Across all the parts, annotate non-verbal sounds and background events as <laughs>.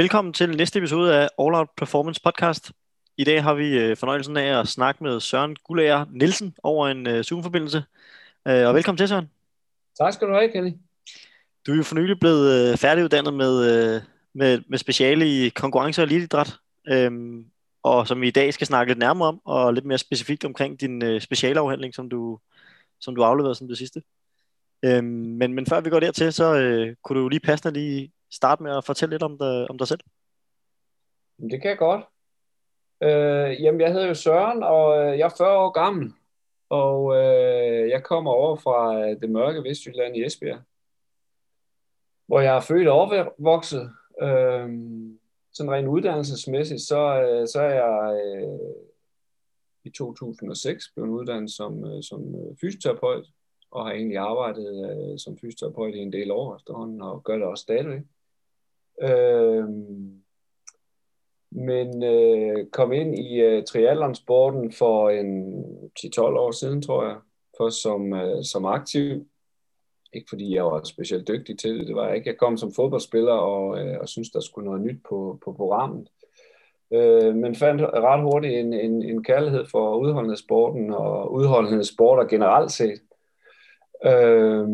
Velkommen til næste episode af All Out Performance Podcast. I dag har vi øh, fornøjelsen af at snakke med Søren Gullager Nielsen over en uh, Zoom-forbindelse. Uh, og velkommen til, Søren. Tak skal du have, Kenny. Du er jo for nylig blevet færdiguddannet med, med, med speciale i konkurrence og elitidræt, um, og som vi i dag skal snakke lidt nærmere om, og lidt mere specifikt omkring din specialafhandling, som du, som du afleverede som det sidste. Um, men, men før vi går dertil, så uh, kunne du lige passende lige starte med at fortælle lidt om, dig, om dig selv? Det kan jeg godt. Øh, jamen, jeg hedder jo Søren, og øh, jeg er 40 år gammel. Og øh, jeg kommer over fra øh, det mørke Vestjylland i Esbjerg, hvor jeg er født og opvokset. Øh, sådan rent uddannelsesmæssigt, så, øh, så er jeg øh, i 2006 blevet uddannet som, øh, som øh, fysioterapeut, og har egentlig arbejdet øh, som fysioterapeut i en del år efterhånden, og gør det også stadigvæk. Øh, men øh, kom ind i øh, triathlonsporten for en 10-12 år siden, tror jeg. for som, øh, som aktiv. Ikke fordi jeg var specielt dygtig til det, det var jeg ikke. Jeg kom som fodboldspiller og, øh, og synes der skulle noget nyt på, på programmet. Øh, men fandt ret hurtigt en, en, en kærlighed for udholdenhedssporten og udholdenhedssporter generelt set. Øh,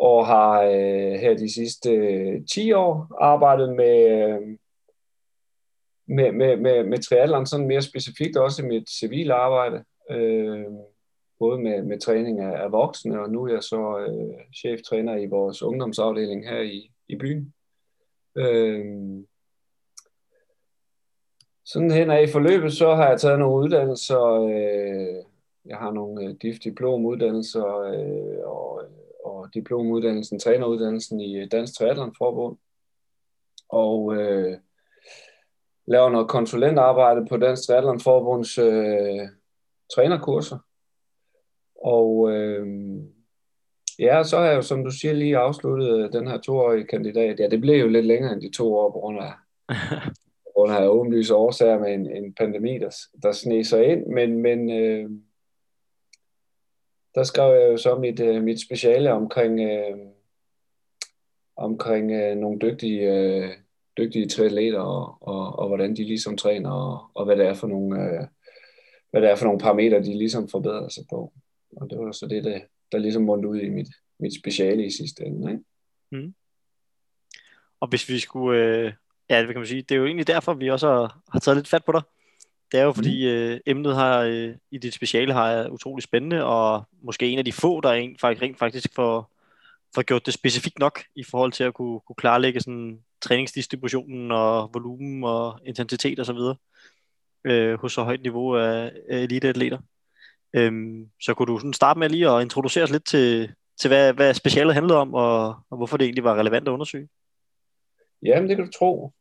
og har øh, her de sidste øh, 10 år arbejdet med, øh, med, med, med, med triathlon, sådan mere specifikt også i mit civile arbejde, øh, både med, med træning af, af voksne, og nu er jeg så øh, cheftræner i vores ungdomsafdeling her i, i byen. Øh, sådan hen af i forløbet, så har jeg taget nogle uddannelser. Øh, jeg har nogle øh, DIF-diplomuddannelser øh, og øh, diplomuddannelsen, træneruddannelsen i Dansk Triathlon Forbund. Og øh, laver noget konsulentarbejde på Dansk Triathlon Forbunds øh, trænerkurser. Og øh, ja, så har jeg jo, som du siger, lige afsluttet den her toårige kandidat. Ja, det blev jo lidt længere end de to år, på grund af, <laughs> på grund af åbenlyse årsager med en, en pandemi, der, der sne sig ind. Men, men øh, der skrev jeg jo så mit, øh, mit speciale omkring, øh, omkring øh, nogle dygtige, øh, dygtige triatleter og, og, og hvordan de ligesom træner og, og hvad det er for nogle øh, hvad det er for nogle parametre, de ligesom forbedrer sig på. Og det var så det, der, der ligesom mundte ud i mit, mit speciale i sidste ende. Ikke? Mm. Og hvis vi skulle, øh, ja, det kan man sige, det er jo egentlig derfor, vi også har, har taget lidt fat på dig. Det er jo fordi mm. øh, emnet har øh, i dit speciale har er utrolig spændende, og måske en af de få, der er en, faktisk, rent faktisk får, får gjort det specifikt nok i forhold til at kunne, kunne klarlægge sådan, træningsdistributionen og volumen og intensitet osv. Og øh, hos så højt niveau af, af eliteatleter. Øhm, så kunne du sådan starte med lige at introducere os lidt til, til hvad, hvad specialet handlede om, og, og hvorfor det egentlig var relevant at undersøge? Jamen, det kan du tro.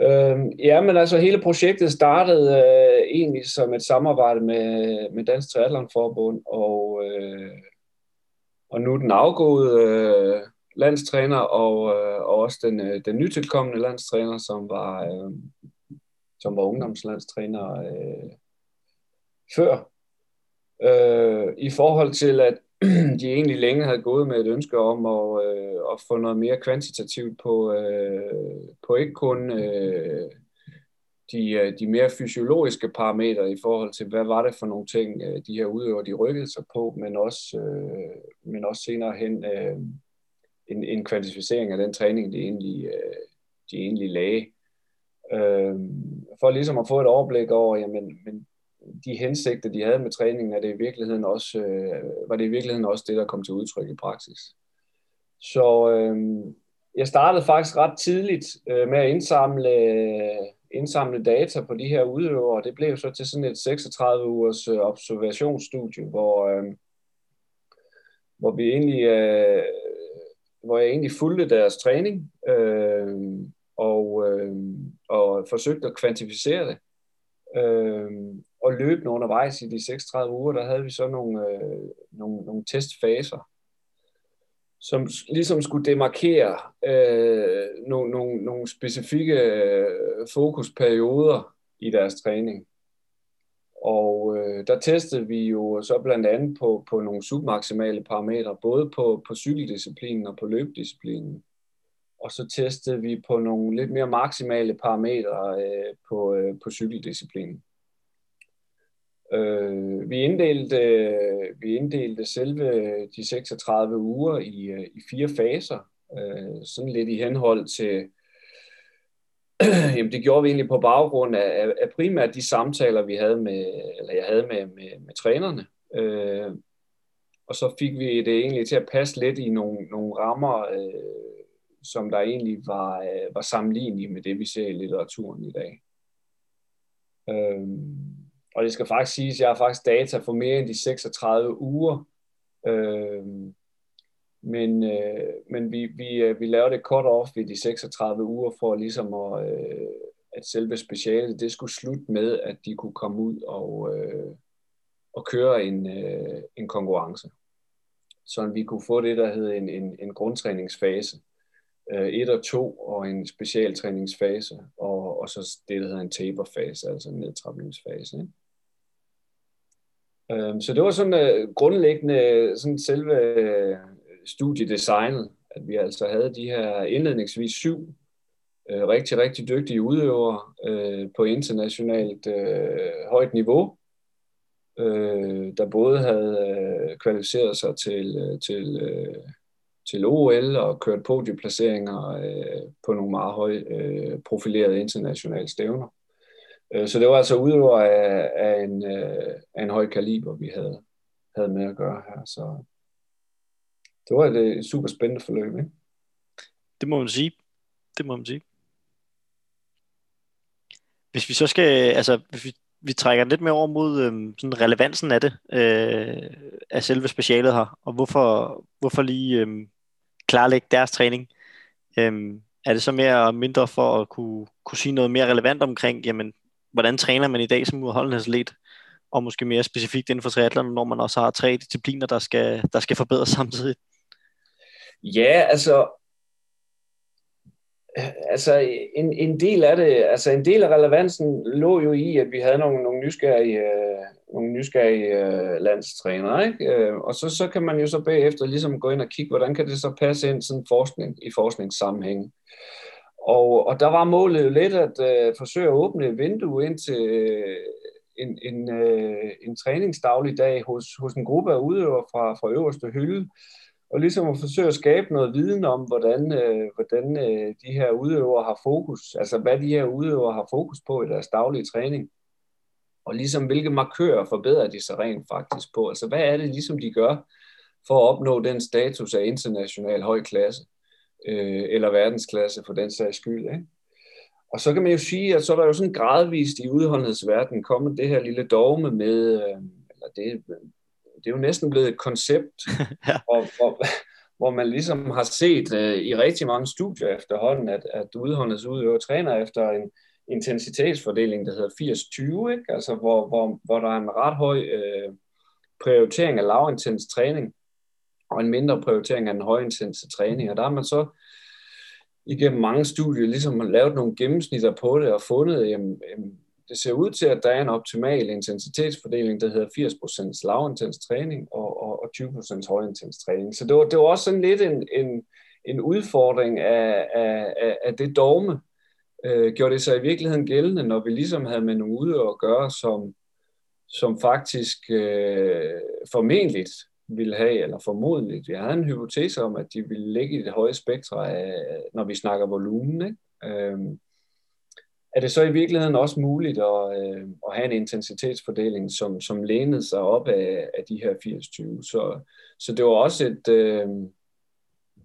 Øh, ja, men altså hele projektet startede øh, egentlig som et samarbejde med, med Dansk Triathlon Forbund, og, øh, og nu den afgåede øh, landstræner og, øh, og også den, øh, den nytilkommende landstræner, som var, øh, som var ungdomslandstræner øh, før. Øh, I forhold til, at <clears throat> de egentlig længe havde gået med et ønske om at, øh, at få noget mere kvantitativt på, øh, på ikke kun øh, de, øh, de mere fysiologiske parametre i forhold til, hvad var det for nogle ting, øh, de her udøver, de rykkede sig på, men også, øh, men også senere hen øh, en, en kvantificering af den træning, de egentlig, øh, de egentlig lagde. Øh, for ligesom at få et overblik over, jamen, men de hensigter, de havde med træningen, er det i virkeligheden også, øh, var det i virkeligheden også det, der kom til udtryk i praksis. Så øh, jeg startede faktisk ret tidligt øh, med at indsamle, indsamle data på de her udøvere. Det blev så til sådan et 36 ugers øh, observationsstudie, hvor, øh, hvor vi egentlig, øh, hvor jeg egentlig fulgte deres træning øh, og, øh, og forsøgte at kvantificere det. Øh, og løbende undervejs i de 36 uger, der havde vi så nogle, øh, nogle, nogle testfaser, som ligesom skulle demarkere øh, nogle, nogle, nogle specifikke øh, fokusperioder i deres træning. Og øh, der testede vi jo så blandt andet på, på nogle submaksimale parametre, både på, på cykeldisciplinen og på løbedisciplinen. og så testede vi på nogle lidt mere maksimale parametre øh, på, øh, på cykeldisciplinen. Øh, vi, inddelte, vi inddelte selve de 36 uger i, øh, i fire faser, øh, sådan lidt i henhold til, <clears throat> jamen det gjorde vi egentlig på baggrund af, af primært de samtaler, vi havde med, eller jeg havde med, med, med trænerne. Øh, og så fik vi det egentlig til at passe lidt i nogle, nogle rammer, øh, som der egentlig var, øh, var sammenlignelige med det, vi ser i litteraturen i dag. Øh, og det skal faktisk siges, at jeg har faktisk data for mere end de 36 uger. Øh, men øh, men vi, vi, øh, vi laver det cut-off ved de 36 uger for ligesom at, øh, at selve specialet, det skulle slutte med, at de kunne komme ud og, øh, og køre en, øh, en konkurrence. Så vi kunne få det, der hedder en, en, en grundtræningsfase. Øh, et og to, og en specialtræningsfase, og, og så det, der hedder en taperfase, altså en nedtrapningsfase. Ikke? Øh, så det var sådan øh, grundlæggende øh, sådan selve øh, studiedesignet, at vi altså havde de her indledningsvis syv øh, rigtig, rigtig dygtige udøvere øh, på internationalt øh, højt niveau, øh, der både havde øh, kvalificeret sig til, øh, til, øh, til OL og kørt podieplaceringer øh, på nogle meget højt øh, profilerede internationale stævner. Øh, så det var altså udøver af, af, en, øh, af en høj kaliber, vi havde, havde med at gøre her. Så det var et, øh, et super spændende forløb, ikke? Det må man sige. Det må man sige. Hvis vi så skal, altså hvis vi, vi trækker lidt mere over mod øhm, sådan relevansen af det, øh, af selve specialet her, og hvorfor, hvorfor lige øhm, klarlægge deres træning. Øhm, er det så mere og mindre for at kunne, kunne sige noget mere relevant omkring, jamen, hvordan træner man i dag som udholdenhedslet, og måske mere specifikt inden for triathlon, når man også har tre discipliner, der skal, der skal forbedres samtidig? Ja, altså, altså en, en del af det, altså en del af relevansen lå jo i, at vi havde nogle, nogle nysgerrige, øh, nogle nysgerrige øh, landstrænere, ikke? Øh, og så, så kan man jo så bagefter ligesom gå ind og kigge, hvordan kan det så passe ind sådan forskning i forskningssammenhæng. Og, og der var målet jo lidt at øh, forsøge at åbne et vindue ind til øh, en, en, øh, en træningsdaglig dag hos, hos en gruppe af udøvere fra, fra øverste hylde, og ligesom at forsøge at skabe noget viden om, hvordan, øh, hvordan øh, de her udøvere har fokus, altså hvad de her udøvere har fokus på i deres daglige træning, og ligesom hvilke markører forbedrer de sig rent faktisk på, altså hvad er det ligesom de gør for at opnå den status af international høj klasse, øh, eller verdensklasse for den sags skyld, ikke? Og så kan man jo sige, at så er der jo sådan gradvist i udholdenhedsverdenen kommet det her lille dogme med, øh, eller det det er jo næsten blevet et koncept, <laughs> ja. hvor, hvor, hvor man ligesom har set uh, i rigtig mange studier efterhånden, at, at udøver træner efter en intensitetsfordeling, der hedder 80-20, ikke? altså hvor, hvor, hvor der er en ret høj uh, prioritering af lavintens træning, og en mindre prioritering af en højintense træning. Og der har man så igennem mange studier ligesom har lavet nogle gennemsnitter på det og fundet, jamen, jamen det ser ud til, at der er en optimal intensitetsfordeling, der hedder 80% lavintens træning og, og, og 20% højintens træning. Så det var, det var også sådan lidt en, en, en udfordring af, af, af det dogme, øh, gjorde det sig i virkeligheden gældende, når vi ligesom havde med nogle ude at gøre, som, som faktisk øh, formentligt ville have, eller formodentligt, vi havde en hypotese om, at de ville ligge i det høje spektre, af, når vi snakker volumen. Ikke? Øh, er det så i virkeligheden også muligt at, øh, at have en intensitetsfordeling, som, som lænede sig op af, af de her 80-20. Så, så det var også et, øh,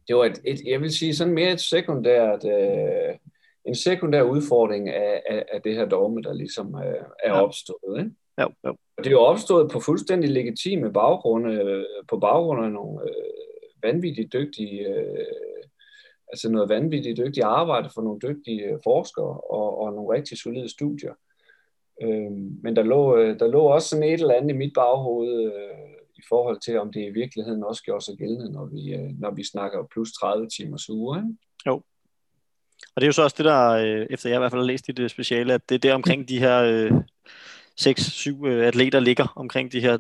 det var et, et, jeg vil sige sådan mere et sekundært, øh, en sekundær udfordring af, af, af det her dogme, der ligesom øh, er opstået. Ikke? Jo, jo. Og det er jo opstået på fuldstændig legitime baggrunde, øh, på baggrund af nogle øh, vanvittigt dygtige øh, altså noget vanvittigt dygtigt arbejde for nogle dygtige øh, forskere og, og nogle rigtig solide studier. Øh, men der lå, øh, der lå også sådan et eller andet i mit baghoved øh, i forhold til, om det i virkeligheden også gjorde sig gældende, når vi, når vi snakker plus 30 timers uge. Ikke? Jo. Og det er jo så også det, der, efter jeg i hvert fald har læst i det speciale, at det er der omkring de her 6-7 øh, atleter ligger omkring de her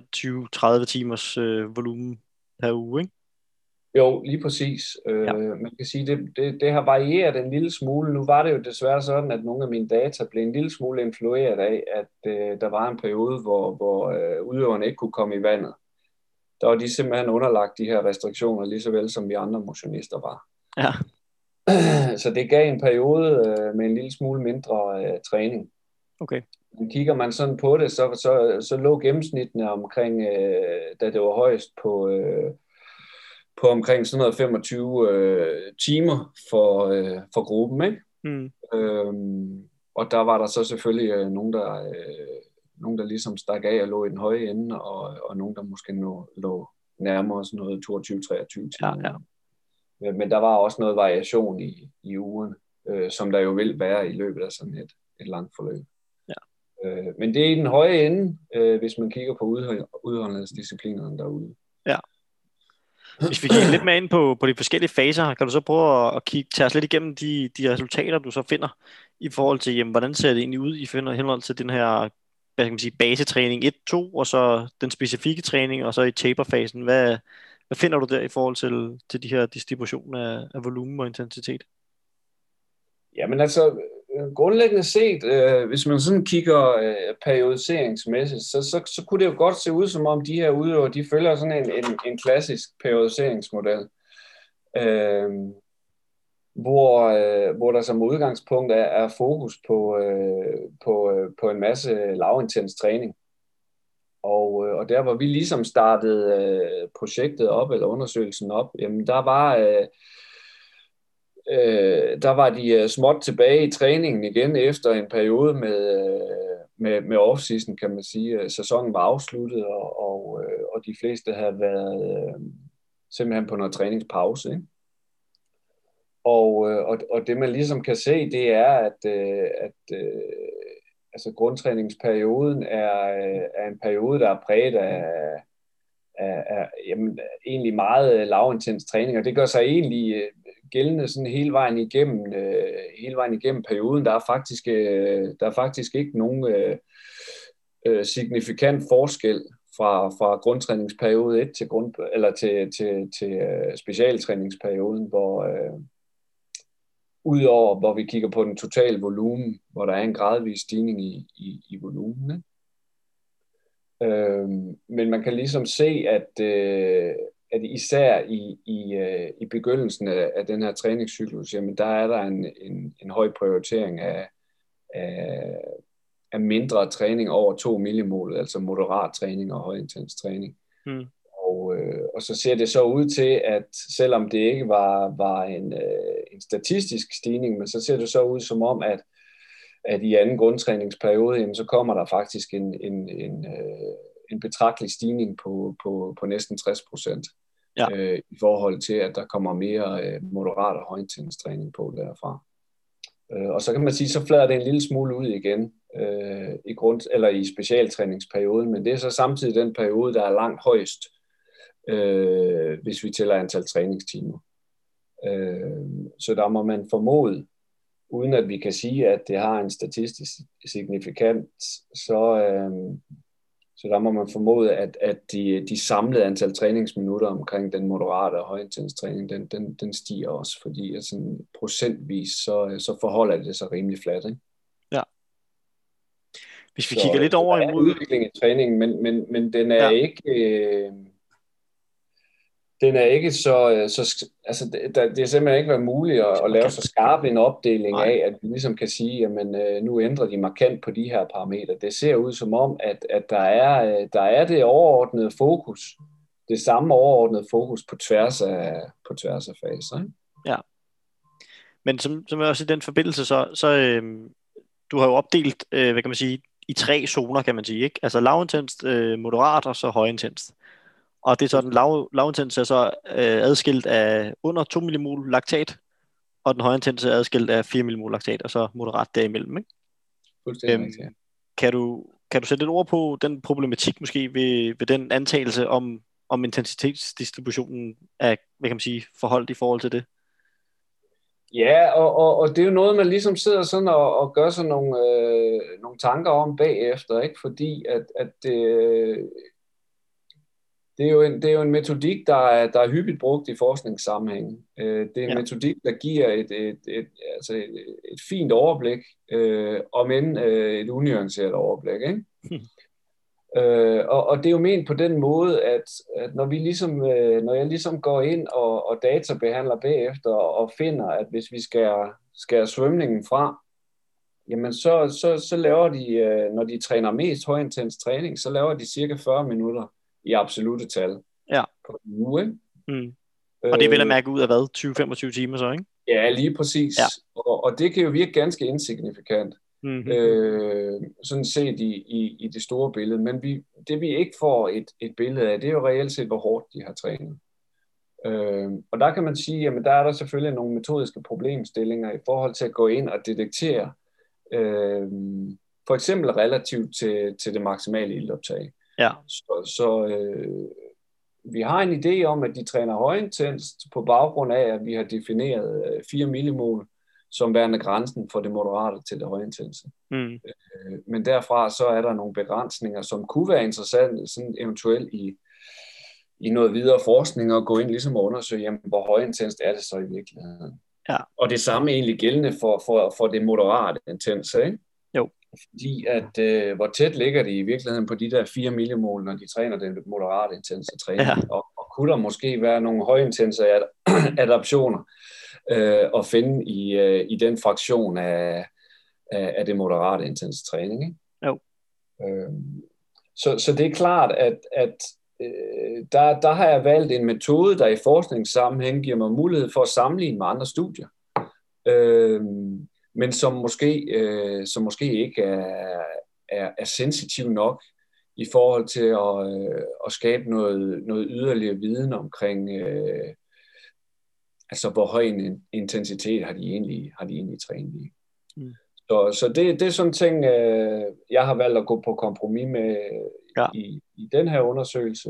20-30 timers øh, volumen per uge, ikke? Jo, lige præcis. Øh, ja. Man kan sige, det, det, det har varieret en lille smule. Nu var det jo desværre sådan, at nogle af mine data blev en lille smule influeret af, at øh, der var en periode, hvor, hvor øh, udøverne ikke kunne komme i vandet. Der var de simpelthen underlagt de her restriktioner, lige så vel som vi andre motionister var. Ja. <clears throat> Så det gav en periode øh, med en lille smule mindre øh, træning. Okay. Kigger man sådan på det, så, så, så lå gennemsnittene omkring, øh, da det var højst på... Øh, på omkring sådan noget 25 øh, timer for, øh, for gruppen, ikke? Mm. Øhm, og der var der så selvfølgelig øh, nogen, der, øh, nogen, der ligesom stak af og lå i den høje ende, og, og nogen, der måske nå, lå nærmere sådan noget 22-23 timer. Ja, ja. Men der var også noget variation i, i ugerne, øh, som der jo vil være i løbet af sådan et, et langt forløb. Øh, men det er i den høje ende, øh, hvis man kigger på udholdenhedsdisciplinerne derude. Ja. Hvis vi kigger lidt mere ind på, på de forskellige faser, kan du så prøve at, at kigge, tage os lidt igennem de, de resultater, du så finder, i forhold til, jamen, hvordan ser det egentlig ud i henhold til den her hvad kan man sige, basetræning 1-2, og så den specifikke træning, og så i taperfasen. Hvad, hvad finder du der i forhold til, til de her distribution af, af volumen og intensitet? Jamen altså, Øh, grundlæggende set, øh, hvis man sådan kigger øh, periodiseringsmæssigt, så, så, så kunne det jo godt se ud som om de her udøvere, de følger sådan en, en, en klassisk periodiseringsmodel, øh, hvor, øh, hvor der som udgangspunkt er, er fokus på, øh, på, øh, på en masse lavintens træning. Og, øh, og der hvor vi ligesom startede øh, projektet op, eller undersøgelsen op, jamen der var... Øh, øh, der var de øh, småt tilbage i træningen igen efter en periode med, øh, med, med off-season, kan man sige. Øh, sæsonen var afsluttet, og, og, og de fleste havde været øh, simpelthen på noget træningspause. Ikke? Og, og, og det man ligesom kan se, det er, at, at altså grundtræningsperioden er, er en periode, der er præget af, af, af jamen, egentlig meget lavintens træning, og det gør sig egentlig gældende sådan hele vejen igennem øh, hele vejen igennem perioden. Der er faktisk øh, der er faktisk ikke nogen øh, øh, signifikant forskel fra, fra grundtræningsperiode 1 til grund eller til til til øh, specialtræningsperioden, hvor øh, udover hvor vi kigger på den totale volumen, hvor der er en gradvis stigning i i, i volumen. Ikke? Øh, men man kan ligesom se, at øh, at især i, i, øh, i begyndelsen af, af den her træningscyklus, jamen der er der en, en, en høj prioritering af, af, af mindre træning over 2 millimol, altså moderat træning og højintens træning. Mm. Og, øh, og så ser det så ud til, at selvom det ikke var, var en, øh, en statistisk stigning, men så ser det så ud som om, at, at i anden grundtræningsperiode, jamen, så kommer der faktisk en, en, en, øh, en betragtelig stigning på, på, på næsten 60 procent ja. øh, i forhold til, at der kommer mere øh, moderat og højintensitræning på derfra. Øh, og så kan man sige, så flader det en lille smule ud igen øh, i grund eller i specialtræningsperioden, men det er så samtidig den periode, der er langt højst, øh, hvis vi tæller antal træningstimer. Øh, så der må man formode, uden at vi kan sige, at det har en statistisk signifikant, så, øh, så der må man formode, at, at de, de samlede antal træningsminutter omkring den moderate og højintens træning, den, den, den stiger også, fordi at sådan procentvis, så, så forholder det sig rimelig fladt. Ikke? Ja. Hvis vi så, kigger lidt over imod... udvikling i træningen, men, men, men den er ja. ikke... Øh, den er ikke så, øh, så altså det, det er simpelthen ikke været muligt at, at lave så skarp en opdeling Nej. af, at vi ligesom kan sige, jamen øh, nu ændrer de markant på de her parametre. Det ser ud som om, at, at der, er, øh, der er det overordnede fokus, det samme overordnede fokus på tværs af, på tværs af faser. Ikke? Ja. Men som, som også i den forbindelse, så, så øh, du har jo opdelt, øh, hvad kan man sige, i tre zoner, kan man sige, ikke? Altså lavintenst, øh, moderat og så højintenst. Og det er så den lav, lavintens er så øh, adskilt af under 2 millimol laktat, og den højintense er adskilt af 4 millimol laktat, og så moderat derimellem. Ikke? Fuldstændig øhm, kan, du, kan du sætte et ord på den problematik måske ved, ved den antagelse om, om intensitetsdistributionen af, hvad kan man sige, forholdt i forhold til det? Ja, og, og, og det er jo noget, man ligesom sidder sådan og, og gør sig nogle, øh, nogle tanker om bagefter, ikke? fordi at, at det, det er jo en, det er jo en metodik, der er, der er hyppigt brugt i forskningssammenhæng. Øh, det er en ja. metodik, der giver et, et, et, altså et, et fint overblik, øh, om end øh, et unuanceret overblik. Ikke? Øh, og, og det er jo ment på den måde, at, at når, vi ligesom, øh, når jeg ligesom går ind og, og databehandler bagefter og finder, at hvis vi skal skære svømningen fra, jamen så, så, så laver de, øh, når de træner mest højintens træning, så laver de cirka 40 minutter i absolute tal ja. på en uge. Ikke? Mm. Og det vil at mærke ud af hvad? 20-25 timer så, ikke? Ja, lige præcis. Ja. Og, og det kan jo virke ganske insignifikant. Mm-hmm. Øh, sådan set i, i, i det store billede. Men vi, det vi ikke får et, et billede af, det er jo reelt set, hvor hårdt de har trænet. Øh, og der kan man sige, at der er der selvfølgelig nogle metodiske problemstillinger i forhold til at gå ind og detektere, øh, for eksempel relativt til, til det maksimale ildoptag. Ja. Så, så øh, vi har en idé om, at de træner højintenst på baggrund af, at vi har defineret 4 øh, millimol som værende grænsen for det moderate til det højintense. Mm. Øh, men derfra så er der nogle begrænsninger, som kunne være interessante, sådan eventuelt i, i noget videre forskning, og gå ind ligesom og undersøge, jamen, hvor højintenst er det så i virkeligheden. Ja. Og det samme egentlig gældende for, for, for det moderate intense, ikke? Fordi at, øh, hvor tæt ligger de i virkeligheden på de der 4 millimol, når de træner den moderate intense træning. Ja. Og, og kunne der måske være nogle højintense <clears throat> adaptioner, øh, at finde i, øh, i den fraktion af, af, af det moderate intense træning. Ikke? Jo. Øh, så, så det er klart, at, at øh, der, der har jeg valgt en metode, der i forskningssammenhæng giver mig mulighed for at sammenligne med andre studier. Øh, men som måske, øh, som måske ikke er, er, er sensitiv nok i forhold til at, øh, at skabe noget, noget yderligere viden omkring, øh, altså hvor høj en intensitet har de egentlig, har de egentlig trænet i. Mm. Så, så det, det er sådan ting, øh, jeg har valgt at gå på kompromis med ja. i, i den her undersøgelse,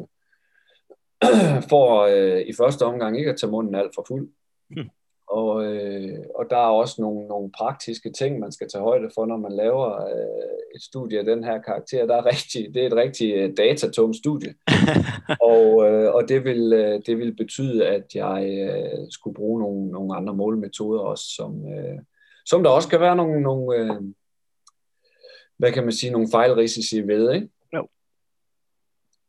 <clears throat> for øh, i første omgang ikke at tage munden alt for fuld. Mm. Og, øh, og der er også nogle, nogle praktiske ting, man skal tage højde for, når man laver øh, et studie af den her karakter. Der er rigtig, det er et rigtig øh, datatungt studie. <laughs> og øh, og det, vil, øh, det vil betyde, at jeg øh, skulle bruge nogle, nogle andre målmetoder også, som, øh, som der også kan være nogle, nogle øh, hvad kan man sige, nogle fejlrisici ved, ikke?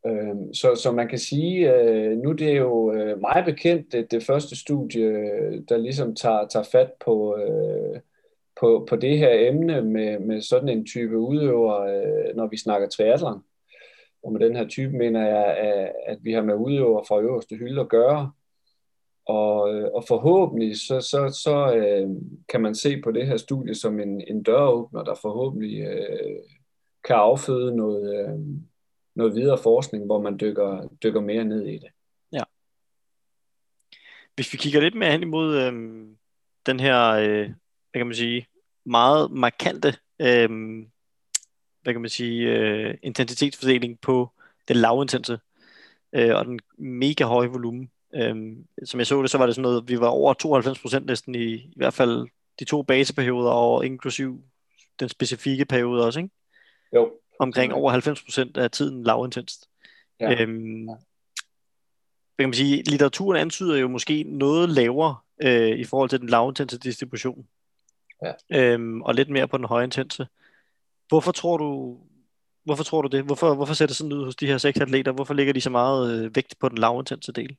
Øh, så, så man kan sige, øh, nu det er jo øh, meget bekendt, det, det første studie, der ligesom tager, tager fat på, øh, på, på det her emne med, med sådan en type udøver, når vi snakker triathlon. Og med den her type mener jeg, at, at vi har med udøver fra øverste hylde at gøre. Og, og forhåbentlig så, så, så øh, kan man se på det her studie som en, en døråbner, der forhåbentlig øh, kan afføde noget, øh, noget videre forskning, hvor man dykker, dykker mere ned i det. Ja. Hvis vi kigger lidt mere hen imod øh, den her, øh, hvad kan man sige, meget markante, øh, hvad kan man sige, øh, intensitetsfordeling på den lavintense øh, og den mega høje volumen. Øh, som jeg så det, så var det sådan noget, vi var over 92% næsten i, i hvert fald de to baseperioder, og inklusiv den specifikke periode også, ikke? Jo omkring over 90% af tiden lavintenst. Ja. Øhm, kan man sige, litteraturen antyder jo måske noget lavere øh, i forhold til den lavintense distribution. Ja. Øhm, og lidt mere på den højintense. Hvorfor tror du, hvorfor tror du det? Hvorfor, hvorfor ser det sådan ud hos de her seks atleter? Hvorfor ligger de så meget øh, vægt på den lavintense del?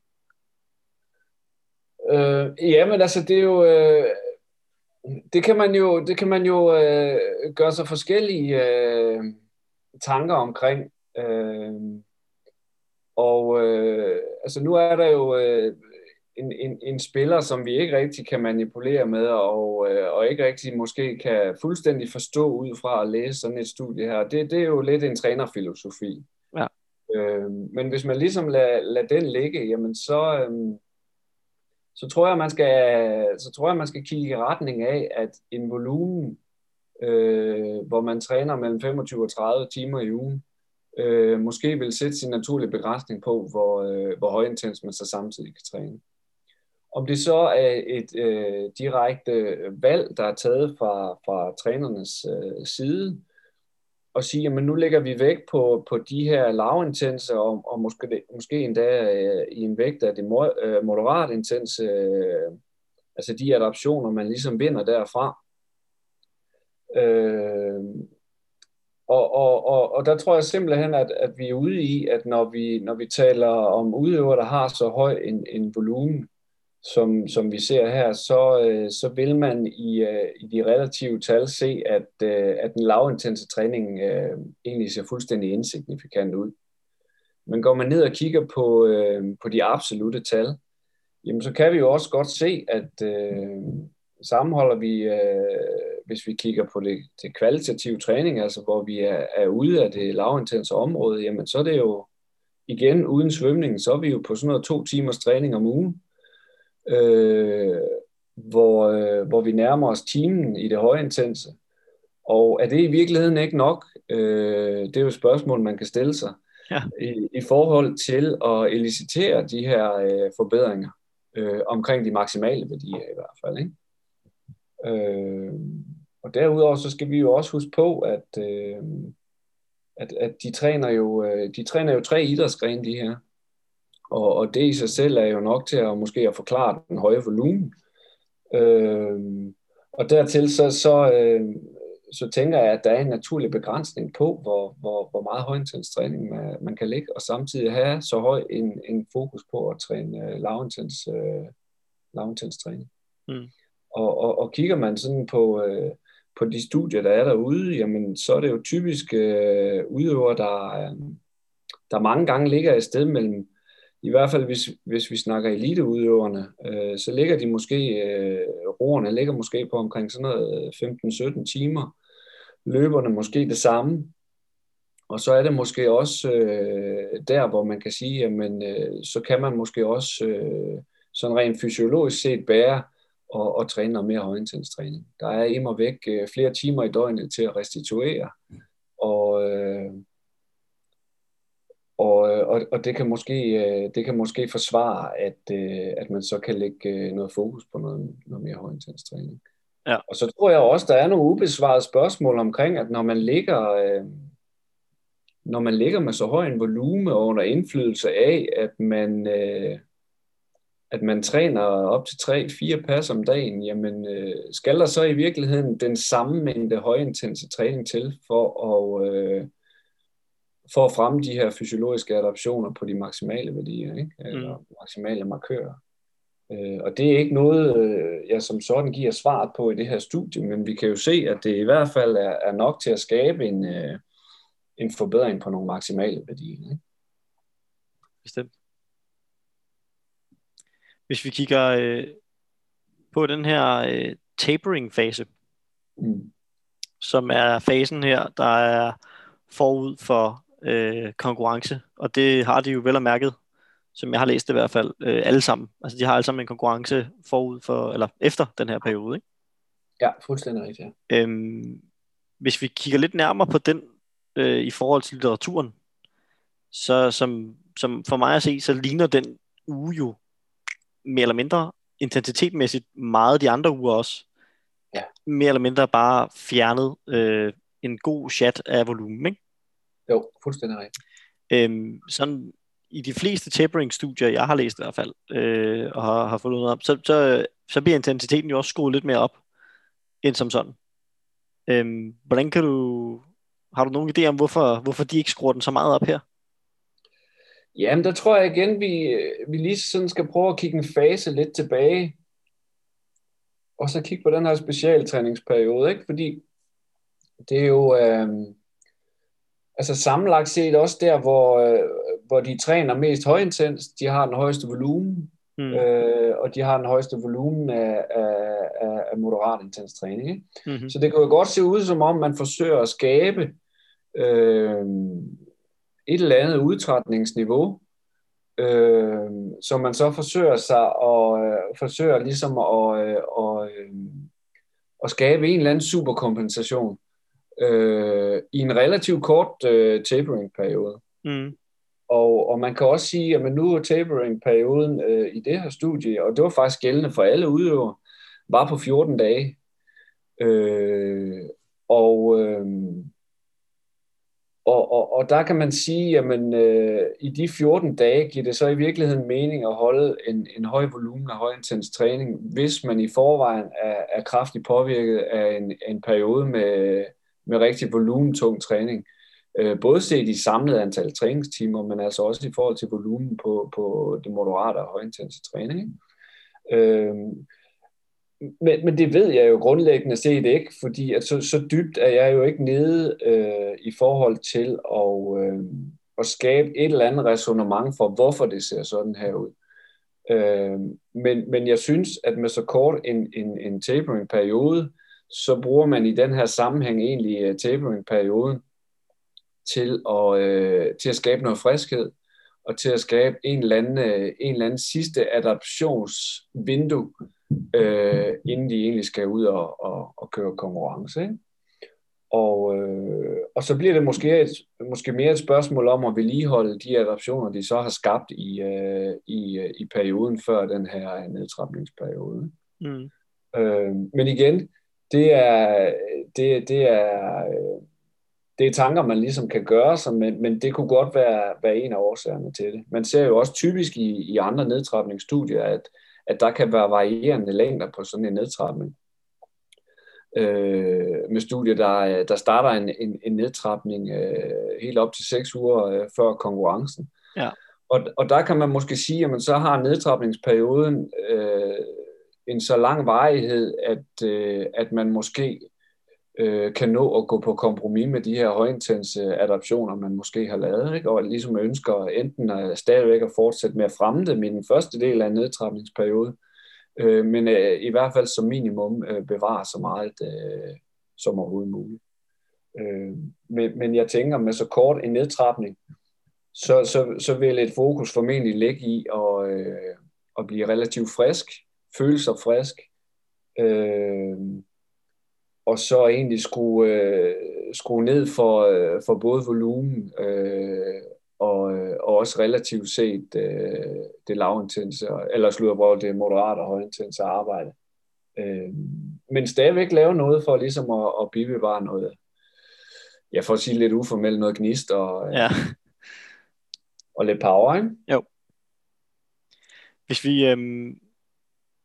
Øh, jamen altså, det er jo... Øh, det kan man jo, det kan man jo øh, gøre sig forskellige... Øh, tanker omkring. Øh, og øh, altså nu er der jo øh, en, en, en spiller, som vi ikke rigtig kan manipulere med, og, øh, og ikke rigtig måske kan fuldstændig forstå ud fra at læse sådan et studie her. Det, det er jo lidt en trænerfilosofi. Ja. Øh, men hvis man ligesom lader, lader den ligge, jamen så, øh, så tror jeg, man skal, så tror jeg, man skal kigge i retning af, at en volumen øh, hvor man træner mellem 25 og 30 timer i ugen, øh, måske vil sætte sin naturlige begrænsning på, hvor, øh, hvor højintens man så samtidig kan træne. Om det så er et øh, direkte valg, der er taget fra, fra trænernes øh, side, og sige, at nu lægger vi vægt på, på de her lavintense, og, og måske, måske endda øh, i en vægt af det øh, moderat intense, øh, altså de adaptioner, man ligesom vinder derfra. Øh, og, og, og, og der tror jeg simpelthen, at, at vi er ude i, at når vi, når vi taler om udøvere, der har så høj en, en volumen, som, som vi ser her, så, øh, så vil man i, øh, i de relative tal se, at, øh, at den lavintense træning øh, egentlig ser fuldstændig insignifikant ud. Men går man ned og kigger på, øh, på de absolute tal, jamen så kan vi jo også godt se, at øh, sammenholder vi, øh, hvis vi kigger på det, det kvalitative træning, altså hvor vi er, er ude af det lavintense område, jamen så er det jo igen uden svømning, så er vi jo på sådan noget to timers træning om ugen øh, hvor, øh, hvor vi nærmer os timen i det højintense. Og er det i virkeligheden ikke nok? Øh, det er jo et spørgsmål, man kan stille sig ja. i, i forhold til at elicitere de her øh, forbedringer øh, omkring de maksimale værdier i hvert fald. Ikke? Øh, og derudover så skal vi jo også huske på, at, øh, at, at de, træner jo, øh, de træner jo tre idrætsgrene, de her. Og, og det i sig selv er jo nok til at måske at forklare den høje volumen. Øh, og dertil så, så, øh, så tænker jeg, at der er en naturlig begrænsning på, hvor, hvor, hvor meget højintens træning man, man kan lægge, og samtidig have så høj en, en fokus på at træne øh, lavintens, øh, lavintens træning. Mm. Og, og, og kigger man sådan på, øh, på de studier, der er derude, jamen så er det jo typisk øh, udøvere, der, øh, der mange gange ligger et sted mellem i hvert fald hvis, hvis vi snakker eliteudøverne, øh, så ligger de måske, øh, roerne ligger måske på omkring sådan noget øh, 15-17 timer, løberne måske det samme, og så er det måske også øh, der, hvor man kan sige, jamen øh, så kan man måske også øh, sådan rent fysiologisk set bære og, og træne noget mere højintenstræning. Der er immer væk øh, flere timer i døgnet til at restituere, og øh, og, øh, og, og det, kan måske, øh, det kan måske forsvare, at, øh, at man så kan lægge noget fokus på noget, noget mere højintens træning. Ja. Og så tror jeg også, der er nogle ubesvarede spørgsmål omkring, at når man ligger, når man ligger med så høj en volume og under indflydelse af, at man, at man træner op til 3-4 pas om dagen, jamen skal der så i virkeligheden den samme mængde højintense træning til for at for at fremme de her fysiologiske adaptioner på de maksimale værdier, ikke? eller mm. maksimale markører. Øh, og det er ikke noget, øh, jeg som sådan giver svaret på i det her studie, men vi kan jo se, at det i hvert fald er, er nok til at skabe en, øh, en forbedring på nogle maksimale værdier. Ikke? Bestemt. Hvis vi kigger øh, på den her øh, tapering-fase, mm. som er fasen her, der er forud for øh, konkurrence, og det har de jo vel og mærket, som jeg har læst det i hvert fald, øh, alle sammen. Altså de har alle sammen en konkurrence forud for, eller efter den her periode, ikke? Ja, fuldstændig rigtigt. Ja. Øhm, hvis vi kigger lidt nærmere på den øh, i forhold til litteraturen, så som, som for mig at se, så ligner den uge jo mere eller mindre intensitetmæssigt meget de andre uger også. Ja. Mere eller mindre bare fjernet øh, en god chat af volumen, ikke? Jo, fuldstændig rigtigt. Øhm, sådan i de fleste tapering-studier, jeg har læst i hvert fald, øh, og har, har fundet noget om, så, så, så bliver intensiteten jo også skruet lidt mere op, end som sådan. Øhm, hvordan kan du, har du nogen idé om, hvorfor, hvorfor de ikke skruer den så meget op her? Jamen, der tror jeg igen, vi, vi lige sådan skal prøve at kigge en fase lidt tilbage, og så kigge på den her specialtræningsperiode, ikke? Fordi det er jo, øh, altså sammenlagt set også der, hvor, øh, hvor de træner mest højintens, de har den højeste volumen, mm. øh, og de har den højeste volumen af, af, af, af moderat intens træning. Ikke? Mm-hmm. Så det kan jo godt se ud, som om man forsøger at skabe øh, et eller andet udtrætningsniveau, øh, som man så forsøger sig og øh, forsøger ligesom at, øh, og, øh, at skabe en eller anden superkompensation øh, i en relativt kort øh, tapering-periode. Mm. Og, og man kan også sige, at nu er tapering-perioden øh, i det her studie, og det var faktisk gældende for alle udøvere, var på 14 dage. Øh, og, øh, og og, og der kan man sige, jamen øh, i de 14 dage giver det så i virkeligheden mening at holde en, en høj volumen af høj intens træning, hvis man i forvejen er, er kraftigt påvirket af en, en periode med, med rigtig volumentung træning. Øh, både set i samlet antal træningstimer, men altså også i forhold til volumen på, på det moderate og højintense træning. Øh, men, men det ved jeg jo grundlæggende set ikke, fordi at så, så dybt er jeg jo ikke nede øh, i forhold til at, øh, at skabe et eller andet resonemang for, hvorfor det ser sådan her ud. Øh, men, men jeg synes, at med så kort en, en, en tapering-periode, så bruger man i den her sammenhæng egentlig uh, tapering-perioden til at, øh, til at skabe noget friskhed, og til at skabe en eller anden, øh, en eller anden sidste adaptionsvindue, øh, inden de egentlig skal ud og, og, og køre konkurrence. Ikke? Og, øh, og så bliver det måske, et, måske mere et spørgsmål om at vedligeholde de adaptioner, de så har skabt i, øh, i, øh, i perioden før den her nedtrapningsperiode. Mm. Øh, men igen, det er, det, det er, det er tanker, man ligesom kan gøre sig, men, men det kunne godt være, være en af årsagerne til det. Man ser jo også typisk i, i andre nedtrapningsstudier, at, at der kan være varierende længder på sådan en nedtrapning. Øh, med studier, der, der starter en, en, en nedtrapning øh, helt op til seks uger øh, før konkurrencen. Ja. Og, og der kan man måske sige, at man så har nedtrapningsperioden øh, en så lang varighed, at, øh, at man måske øh, kan nå at gå på kompromis med de her højintense adaptioner, man måske har lavet, ikke? og ligesom ønsker enten at stadigvæk at fortsætte med at fremme dem i den første del af en nedtrapningsperiode, øh, men øh, i hvert fald som minimum øh, bevare så meget øh, som overhovedet muligt. Øh, men, men jeg tænker, med så kort en nedtrapning, så, så, så vil et fokus formentlig ligge i at, øh, at blive relativt frisk, føle sig frisk, øh, og så egentlig skrue, øh, skrue ned for, øh, for både volumen øh, og, øh, og også relativt set øh, det lavintense, eller slutter det moderate og højintense arbejde. Øh, men stadigvæk lave noget for ligesom at, at bibevare noget, ja, for at sige lidt uformelt, noget gnist og, øh, ja. og lidt power, ikke? Jo. Hvis vi, øhm,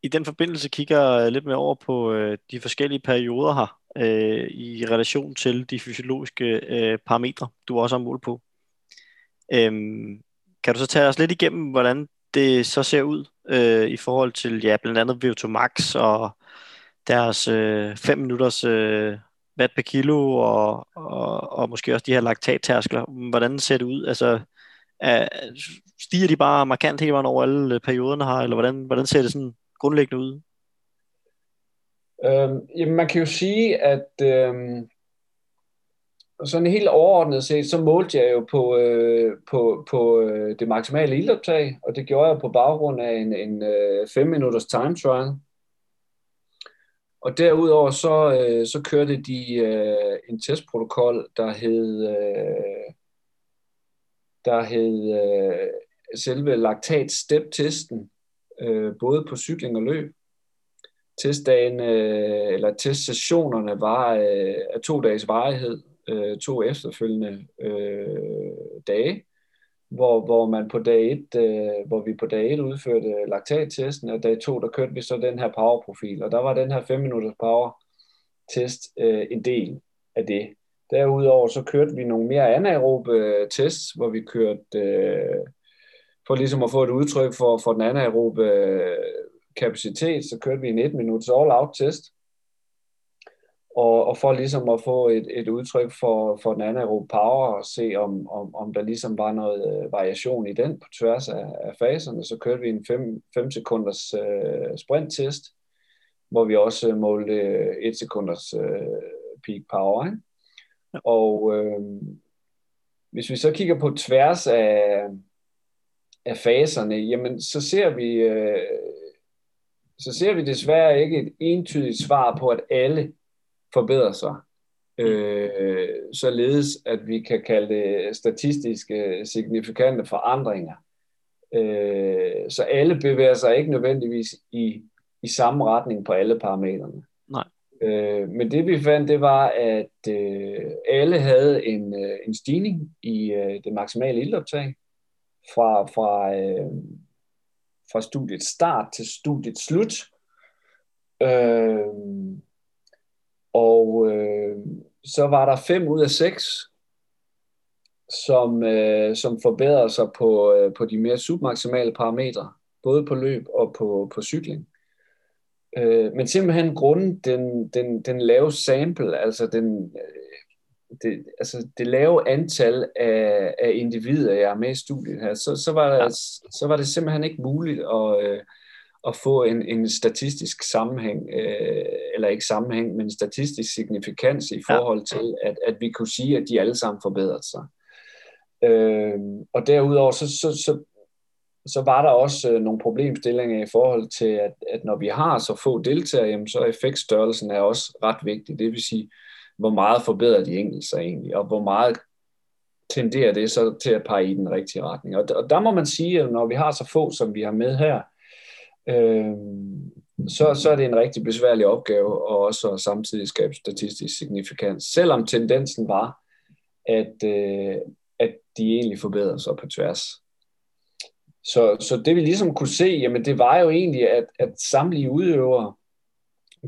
i den forbindelse kigger lidt mere over på øh, de forskellige perioder her, øh, i relation til de fysiologiske øh, parametre, du også har mål på. Øhm, kan du så tage os lidt igennem, hvordan det så ser ud øh, i forhold til ja, blandt andet VO2 Max og deres 5 øh, minutters øh, watt per kilo og, og, og måske også de her laktattærskler. Hvordan ser det ud? Altså, er, stiger de bare markant hele vejen over alle perioderne her, eller hvordan, hvordan ser det sådan grundlæggende ud? Øhm, jamen, man kan jo sige, at øhm, sådan helt overordnet set, så målte jeg jo på, øh, på, på øh, det maksimale ildoptag, og det gjorde jeg på baggrund af en, en øh, 5 minutters time trial. Og derudover så, øh, så kørte de øh, en testprotokol, der hed, øh, der hed øh, selve laktat step testen, øh, både på cykling og løb. Testdagen, øh, eller testsessionerne var øh, af to dages varighed, øh, to efterfølgende øh, dage, hvor, hvor man på dag 1, øh, hvor vi på dag 1 udførte laktattesten, og dag 2, der kørte vi så den her powerprofil, og der var den her 5 minutters power test øh, en del af det. Derudover så kørte vi nogle mere anaerobe øh, tests, hvor vi kørte øh, for ligesom at få et udtryk for, for den anaerobe øh, kapacitet, så kørte vi en 1 minuts all-out test, og, og for ligesom at få et, et udtryk for, for den anaerobe power, og se om, om, om der ligesom var noget øh, variation i den på tværs af, af faserne, så kørte vi en 5 sekunders øh, sprint-test, hvor vi også målte 1 øh, sekunders øh, peak power. Ikke? Og øh, hvis vi så kigger på tværs af, af faserne, jamen så ser vi øh, så ser vi desværre ikke et entydigt svar på, at alle forbedrer sig. Øh, således at vi kan kalde det statistiske signifikante forandringer. Øh, så alle bevæger sig ikke nødvendigvis i, i samme retning på alle parametrene. Nej. Øh, men det vi fandt, det var, at øh, alle havde en, øh, en stigning i øh, det maksimale ildoptag fra, fra, øh, fra studiet start til studiet slut. Øh, og øh, så var der fem ud af seks, som, øh, som forbedrede sig på, øh, på de mere submaksimale parametre, både på løb og på, på cykling. Øh, men simpelthen grunden den, den, den lave sample, altså den, øh, det, altså det lave antal af, af individer, jeg er med i studiet her, så, så, var, det, så var det simpelthen ikke muligt at, øh, at få en, en statistisk sammenhæng, øh, eller ikke sammenhæng, men statistisk signifikans i forhold til, at, at vi kunne sige, at de alle sammen forbedrede sig. Øh, og derudover, så, så, så, så var der også øh, nogle problemstillinger i forhold til, at, at når vi har så få deltagere, jamen, så er effektstørrelsen er også ret vigtig. Det vil sige, hvor meget forbedrer de enkelte sig egentlig, og hvor meget tenderer det så til at pege i den rigtige retning. Og, og der må man sige, at når vi har så få, som vi har med her, øh, så, så er det en rigtig besværlig opgave, og også at samtidig skabe statistisk signifikans. Selvom tendensen var, at, øh, at de egentlig forbedrer sig på tværs. Så, så det vi ligesom kunne se, jamen det var jo egentlig, at, at samtlige udøvere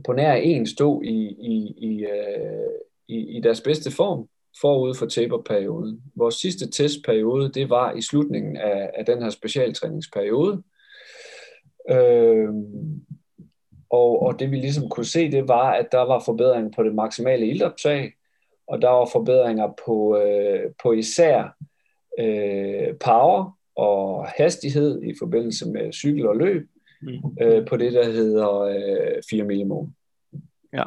på nær en stod i, i, i, øh, i, i deres bedste form forud for taperperioden. Vores sidste testperiode, det var i slutningen af, af den her specialtræningsperiode. Øh, og, og det vi ligesom kunne se, det var, at der var forbedringer på det maksimale ildoptag, og der var forbedringer på, øh, på især øh, power og hastighed i forbindelse med cykel og løb, mm. øh, på det, der hedder øh, 4 millimol. Ja.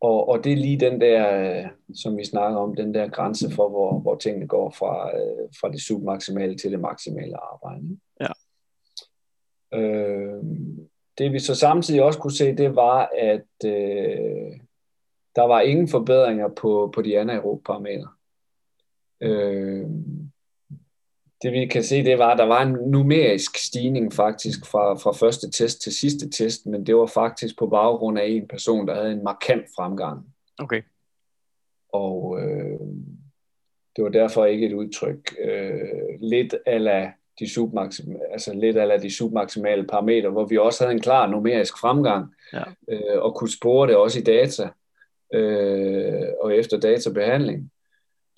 Og, og det er lige den der, som vi snakker om, den der grænse for, hvor, hvor tingene går fra, øh, fra det submaksimale til det maksimale arbejde. Ja. Øh, det vi så samtidig også kunne se, det var, at øh, der var ingen forbedringer på, på de anaerobe parametre. Øh, det vi kan se, det var, at der var en numerisk stigning faktisk fra, fra første test til sidste test, men det var faktisk på baggrund af en person, der havde en markant fremgang. Okay. Og øh, det var derfor ikke et udtryk. Øh, lidt ala de submaksimale, altså lidt ala de submaksimale parametre, hvor vi også havde en klar numerisk fremgang, ja. øh, og kunne spore det også i data, øh, og efter databehandling.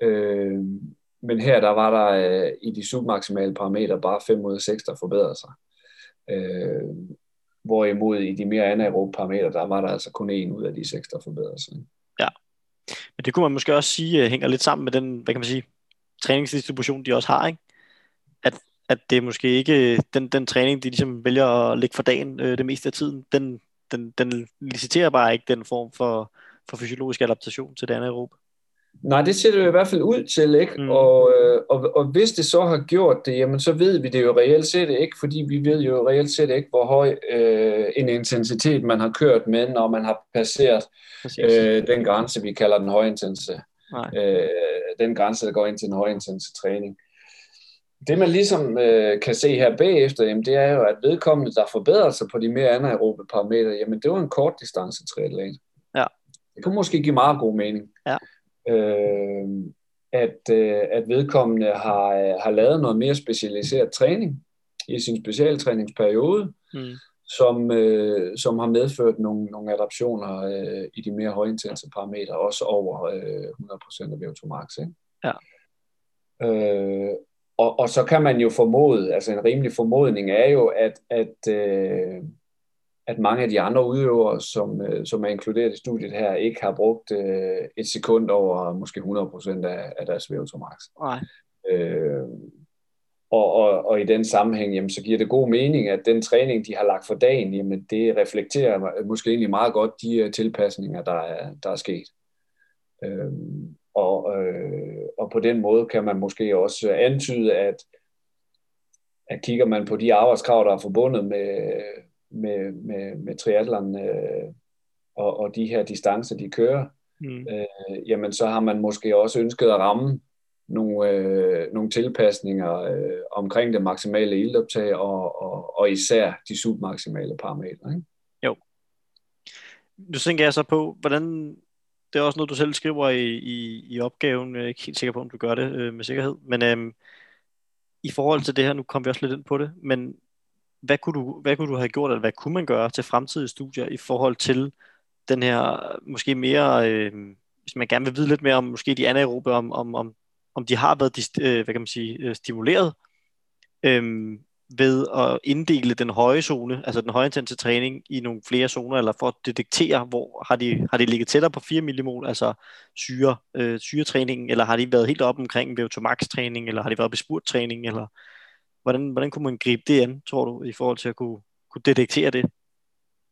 Øh, men her der var der øh, i de submaksimale parametre bare 5 ud af 6, der forbedrede sig. Øh, hvorimod i de mere anaerobe parametre, der var der altså kun en ud af de 6, der forbedrede sig. Ja, men det kunne man måske også sige øh, hænger lidt sammen med den, hvad kan man sige, træningsdistribution, de også har, ikke? At, at det er måske ikke øh, den, den træning, de ligesom vælger at lægge for dagen øh, det meste af tiden, den, den, den liciterer bare ikke den form for, for fysiologisk adaptation til det anaerobe. Nej, det ser det jo i hvert fald ud til, ikke? Mm. Og, øh, og, og hvis det så har gjort det, jamen så ved vi det jo reelt set ikke, fordi vi ved jo reelt set ikke, hvor høj øh, en intensitet man har kørt med, når man har passeret øh, den grænse, vi kalder den højintense. Øh, den grænse, der går ind til den højintense træning. Det man ligesom øh, kan se her bagefter, jamen, det er jo, at vedkommende, der forbedrer sig på de mere anaerobe parametre, jamen det var en kort distance triatlet. Ja. Det kunne måske give meget god mening. Ja øh, at, øh, at vedkommende har, har lavet noget mere specialiseret træning i sin specialtræningsperiode, mm. som, øh, som har medført nogle, nogle adaptioner øh, i de mere højintense parametre, også over øh, 100% af VO2 max. Ikke? Ja. Øh, og, og så kan man jo formode, altså en rimelig formodning er jo, at, at øh, at mange af de andre udøvere, som, øh, som er inkluderet i studiet her, ikke har brugt øh, et sekund over måske 100% af, af deres VO2 max. Nej. Øh, og, og, og i den sammenhæng, jamen, så giver det god mening, at den træning, de har lagt for dagen, jamen, det reflekterer måske egentlig meget godt de øh, tilpasninger, der er, der er sket. Øh, og, øh, og på den måde kan man måske også antyde, at, at kigger man på de arbejdskrav, der er forbundet med, med, med, med triathlon øh, og, og de her distancer, de kører, mm. øh, jamen så har man måske også ønsket at ramme nogle, øh, nogle tilpasninger øh, omkring det maksimale ildoptag og, og, og især de submaksimale parametre. Ikke? Jo. nu tænker jeg så på, hvordan, det er også noget, du selv skriver i, i, i opgaven, jeg er ikke helt sikker på, om du gør det øh, med sikkerhed, men øh, i forhold til det her, nu kommer vi også lidt ind på det, men hvad kunne, du, hvad kunne du have gjort, eller hvad kunne man gøre til fremtidige studier i forhold til den her, måske mere, øh, hvis man gerne vil vide lidt mere om måske de anaerobe, om, om, om, om de har været øh, hvad kan man sige, øh, stimuleret øh, ved at inddele den høje zone, altså den højintense træning i nogle flere zoner, eller for at detektere, hvor har de, har de ligget tættere på 4 millimol, altså syre, øh, syretræningen, eller har de været helt op omkring VO2 max træning, eller har de været bespurt træning, eller hvordan, hvordan kunne man gribe det an, tror du, i forhold til at kunne, kunne detektere det?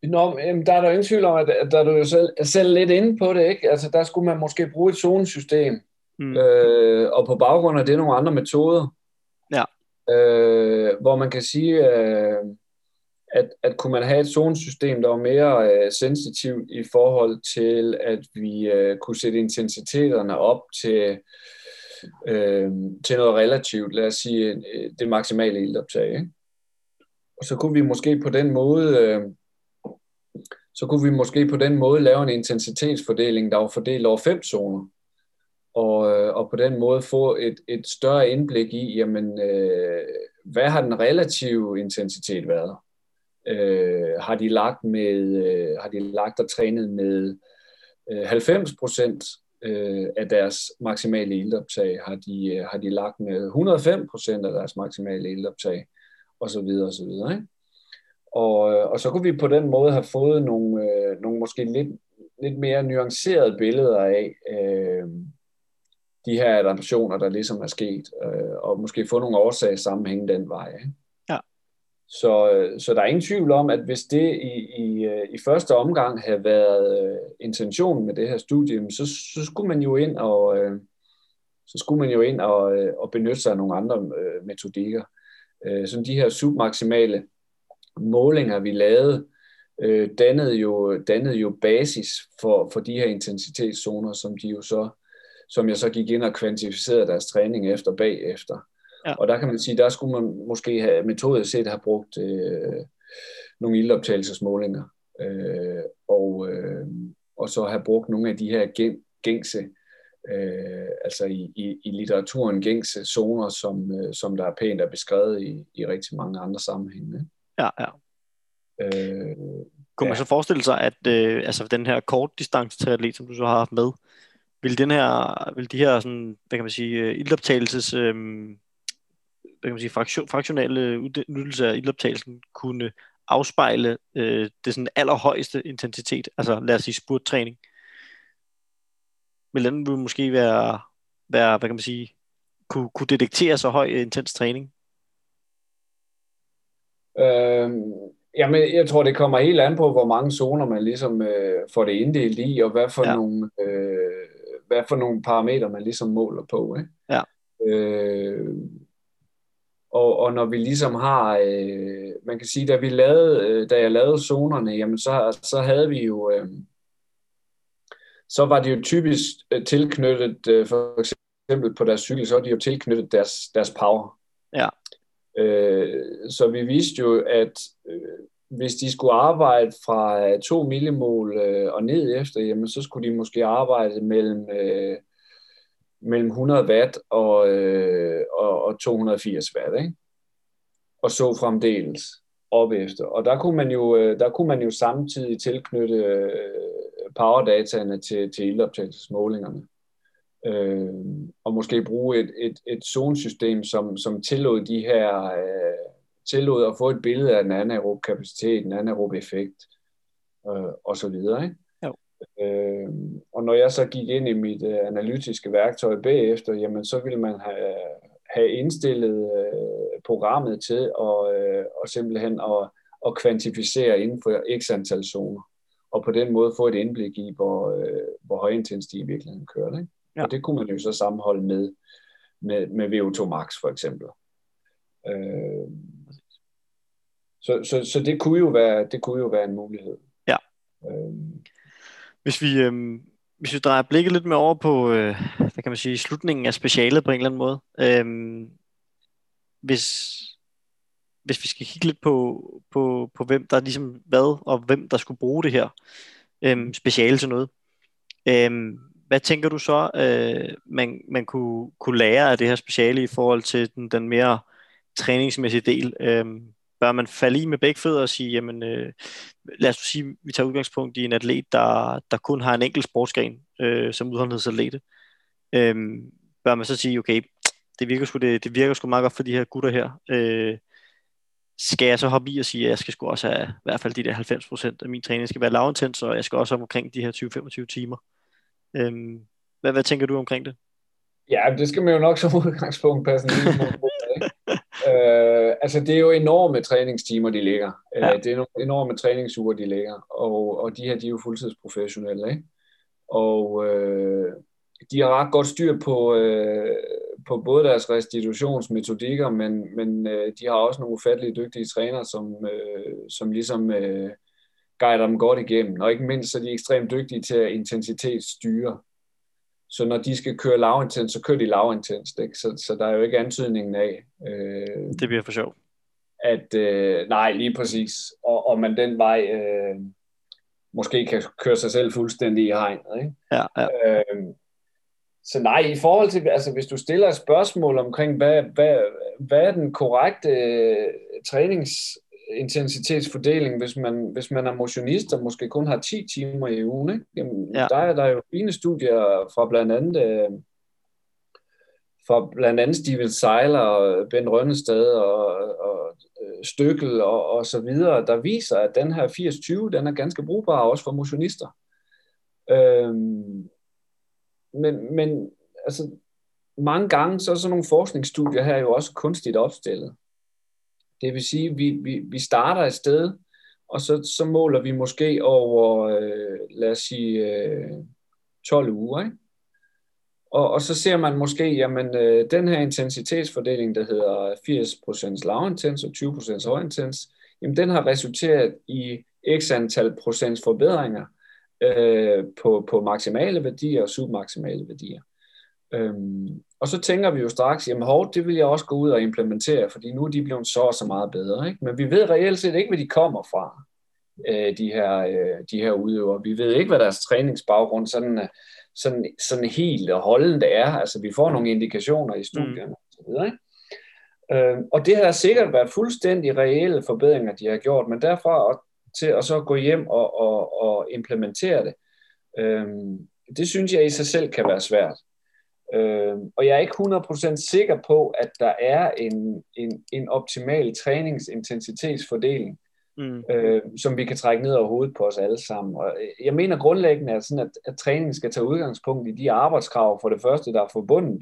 Nå, jamen, der er der ingen tvivl om, at, at der er du jo selv, selv lidt inde på det, ikke? Altså, der skulle man måske bruge et zonesystem, mm. øh, og på baggrund af det nogle andre metoder. Ja. Øh, hvor man kan sige, øh, at, at kunne man have et zonesystem, der var mere øh, sensitivt i forhold til, at vi øh, kunne sætte intensiteterne op til, øh, til noget relativt, lad os sige, øh, det maksimale ildoptag. Ikke? Og så kunne vi måske på den måde... Øh, så kunne vi måske på den måde lave en intensitetsfordeling, der var fordelt over fem zoner. Og, øh, og på den måde få et, et større indblik i, jamen, øh, hvad har den relative intensitet været? Øh, har de lagt med, øh, har de lagt og trænet med øh, 90 procent øh, af deres maksimale ildoptag? Har de, øh, har de lagt med 105 procent af deres maksimale ildoptag? Og så videre, og så videre. Ikke? Og, øh, og så kunne vi på den måde have fået nogle, øh, nogle måske lidt, lidt mere nuancerede billeder af øh, de her adaptationer, der ligesom er sket, øh, og måske få nogle årsagssammenhæng den vej. Ikke? Så, øh, så der er ingen tvivl om, at hvis det i, i, øh, i første omgang havde været øh, intentionen med det her studie, så, så skulle man jo ind og så skulle man jo ind og, og benytte sig af nogle andre metodikker. Så de her submaksimale målinger, vi lavede, dannede, jo, dannede jo basis for, for de her intensitetszoner, som de jo så som jeg så gik ind og kvantificerede deres træning efter bagefter. Ja. Og der kan man sige, der skulle man måske have metodisk set have brugt øh, nogle ildoptagelsesmålinger, øh, og, øh, og så have brugt nogle af de her gængse, øh, altså i, i, i litteraturen gængse zoner, som, øh, som der er pænt er beskrevet i, i rigtig mange andre sammenhænge. Ja, ja. Øh, Kunne man ja. så forestille sig, at øh, altså den her kort distance som du så har haft med, vil den her, vil de her sådan, hvad kan man sige, ildoptagelses, øh, kan man sige, fraktion, fraktionale udnyttelse af ildoptagelsen kunne afspejle øh, det sådan allerhøjeste intensitet, altså lad os sige spurttræning. Vil den måske være, være, hvad kan man sige, kunne, kunne detektere så høj intens træning? Øh, jamen, jeg tror, det kommer helt an på, hvor mange zoner man ligesom øh, får det inddelt i, og hvad for ja. nogle... Øh, hvad for nogle parametre man ligesom måler på. Ikke? Ja. Øh, og, og når vi ligesom har, øh, man kan sige, da vi lavede, øh, da jeg lavede zonerne, jamen så, så havde vi jo, øh, så var det jo typisk øh, tilknyttet, øh, for eksempel på deres cykel, så var de jo tilknyttet deres, deres power. Ja. Øh, så vi viste jo, at øh, hvis de skulle arbejde fra 2 millimol øh, og ned efter, jamen, så skulle de måske arbejde mellem, øh, mellem 100 watt og, øh, og, og 280 watt, ikke? og så fremdeles op efter. Og der kunne man jo, øh, der kunne man jo samtidig tilknytte øh, powerdataene til, til ildoptagelsesmålingerne. Øh, og måske bruge et, et, et zonesystem, som, som tillod de her øh, tillod at få et billede af den anaerob kapacitet, den anaerob effekt øh, og så videre. Ikke? Øh, og når jeg så gik ind i mit øh, analytiske værktøj bagefter, jamen så ville man have, have indstillet øh, programmet til at, øh, og simpelthen at, at kvantificere inden for x antal zoner, og på den måde få et indblik i, hvor, øh, hvor høj intensitet i virkeligheden kører. Ikke? Ja. Og det kunne man jo så sammenholde med, med, med VO2 max for eksempel. Øh, så, så, så det kunne jo være det kunne jo være en mulighed. Ja. Øhm. Hvis vi øhm, hvis vi drejer blikket lidt mere over på øh, hvad kan man sige slutningen af specialet på en eller anden måde. Øhm, hvis hvis vi skal kigge lidt på, på, på hvem der ligesom hvad og hvem der skulle bruge det her, øhm, speciale til noget. Øhm, hvad tænker du så, øh, man, man kunne, kunne lære af det her speciale i forhold til den, den mere træningsmæssige del? Øhm, bør man falde i med begge fødder og sige, jamen, øh, lad os sige, vi tager udgangspunkt i en atlet, der, der kun har en enkelt sportsgren øh, som udholdenhedsatlete. Øh, bør man så sige, okay, det virker sgu, det, det virker sgu meget godt for de her gutter her. Øh, skal jeg så hoppe i og sige, at jeg skal sgu også have i hvert fald de der 90% af min træning skal være lavintens, og jeg skal også omkring de her 20-25 timer. Øhm, hvad, hvad tænker du omkring det? Ja, det skal man jo nok som <laughs> udgangspunkt passe en lille øh, altså, det er jo enorme træningstimer, de ligger. Øh, ja. det er enorme træningsuger, de ligger. Og, og de her, de er jo fuldtidsprofessionelle, ikke? Og øh, de har ret godt styr på, øh, på både deres restitutionsmetodikker, men, men øh, de har også nogle ufatteligt dygtige trænere, som, øh, som ligesom øh, guider dem godt igennem. Og ikke mindst så er de ekstremt dygtige til at intensitetsstyre. Så når de skal køre lavintens, så kører de lavintens. Ikke? Så, så der er jo ikke antydningen af... Øh, det bliver for sjov. At, øh, nej, lige præcis. Og, og man den vej øh, måske kan køre sig selv fuldstændig i hegnet. Ikke? Ja, ja. Øh, så nej, i forhold til, altså hvis du stiller et spørgsmål omkring, hvad, hvad, hvad er den korrekte øh, træningsintensitetsfordeling, hvis man, hvis man er motionist og måske kun har 10 timer i ugen, ikke? Jamen, ja. der er der jo fine studier fra blandt andet øh, fra blandt andet Steven Seiler, Ben Rønnestad og, og øh, Stykkel og, og så videre, der viser, at den her 80-20, den er ganske brugbar også for motionister. Øhm, men, men altså, mange gange, så er sådan nogle forskningsstudier her jo også kunstigt opstillet. Det vil sige, vi, vi, vi starter et sted, og så, så måler vi måske over, øh, lad os sige, øh, 12 uger, ikke? Og, og så ser man måske, jamen øh, den her intensitetsfordeling, der hedder 80% lavintens og 20% højintens, jamen den har resulteret i x antal procents forbedringer øh, på, på maksimale værdier og submaksimale værdier. Øhm, og så tænker vi jo straks, jamen hov, det vil jeg også gå ud og implementere, fordi nu er de blevet så og så meget bedre. Ikke? Men vi ved reelt set ikke, hvad de kommer fra, øh, de, her, øh, de her udøvere. Vi ved ikke, hvad deres træningsbaggrund sådan, øh, sådan, sådan helt og holdende er. Altså vi får nogle indikationer i studierne mm. osv. Ikke? Øh, og det har sikkert været fuldstændig reelle forbedringer, de har gjort, men derfra til at så gå hjem og, og, og implementere det. Øhm, det synes jeg i sig selv kan være svært. Øhm, og jeg er ikke 100% sikker på, at der er en, en, en optimal træningsintensitetsfordeling, mm. øh, som vi kan trække ned over hovedet på os alle sammen. Og jeg mener grundlæggende, at, sådan, at, at træning skal tage udgangspunkt i de arbejdskrav for det første, der er forbundet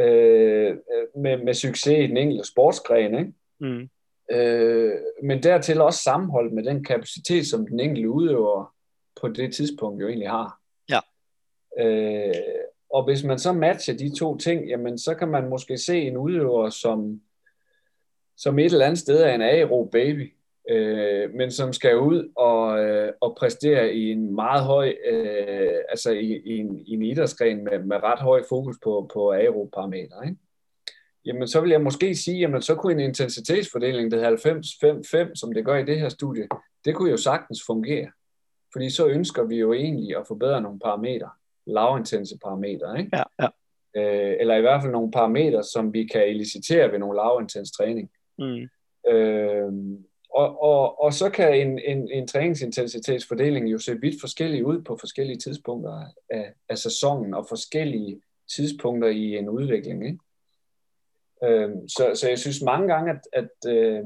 øh, med, med succes i den enkelte sportsgren. Ikke? Mm. Øh, men dertil også sammenholdt med den kapacitet, som den enkelte udøver på det tidspunkt jo egentlig har. Ja. Øh, og hvis man så matcher de to ting, jamen så kan man måske se en udøver, som, som et eller andet sted er en aero baby, øh, men som skal ud og, øh, og præstere i en meget høj, øh, altså i, i, en, i en idrætsgren med, med ret høj fokus på, på aero-parametre. Ikke? jamen så vil jeg måske sige, jamen så kunne en intensitetsfordeling, der hedder 90-5-5, som det gør i det her studie, det kunne jo sagtens fungere. Fordi så ønsker vi jo egentlig at forbedre nogle parametre, lavintense parametre, ikke? Ja, ja. Øh, eller i hvert fald nogle parametre, som vi kan elicitere ved nogle lavintens træning. Mm. Øh, og, og, og så kan en, en, en træningsintensitetsfordeling jo se vidt forskellig ud på forskellige tidspunkter af, af sæsonen og forskellige tidspunkter i en udvikling. Ikke? Øh, så, så jeg synes mange gange, at, at, øh,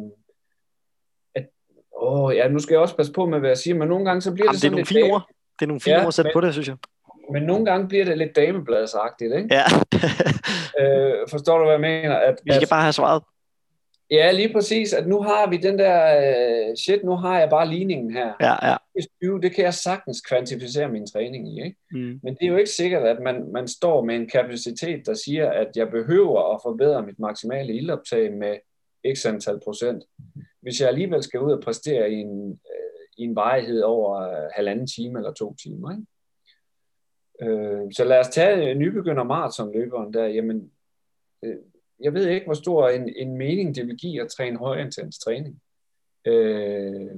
at åh, ja, nu skal jeg også passe på med, hvad jeg siger, men nogle gange så bliver Jamen, det sådan det er nogle fine ord. Det er nogle fine ja, ord at sætte men, på det, synes jeg. Men nogle gange bliver det lidt damebladsagtigt, ikke? Ja. <laughs> øh, forstår du, hvad jeg mener? At, Vi skal at, bare have svaret. Ja, lige præcis, at nu har vi den der, uh, shit, nu har jeg bare ligningen her. Ja, ja. Det kan jeg sagtens kvantificere min træning i, ikke? Mm. Men det er jo ikke sikkert, at man, man står med en kapacitet, der siger, at jeg behøver at forbedre mit maksimale ildoptag med x antal procent. Hvis jeg alligevel skal ud og præstere i en, uh, i en varighed over uh, halvanden time eller to timer, ikke? Uh, så lad os tage øh, nybegynder maratonløberen der, jamen, øh, jeg ved ikke, hvor stor en, en mening det vil give at træne højintens træning. Øh,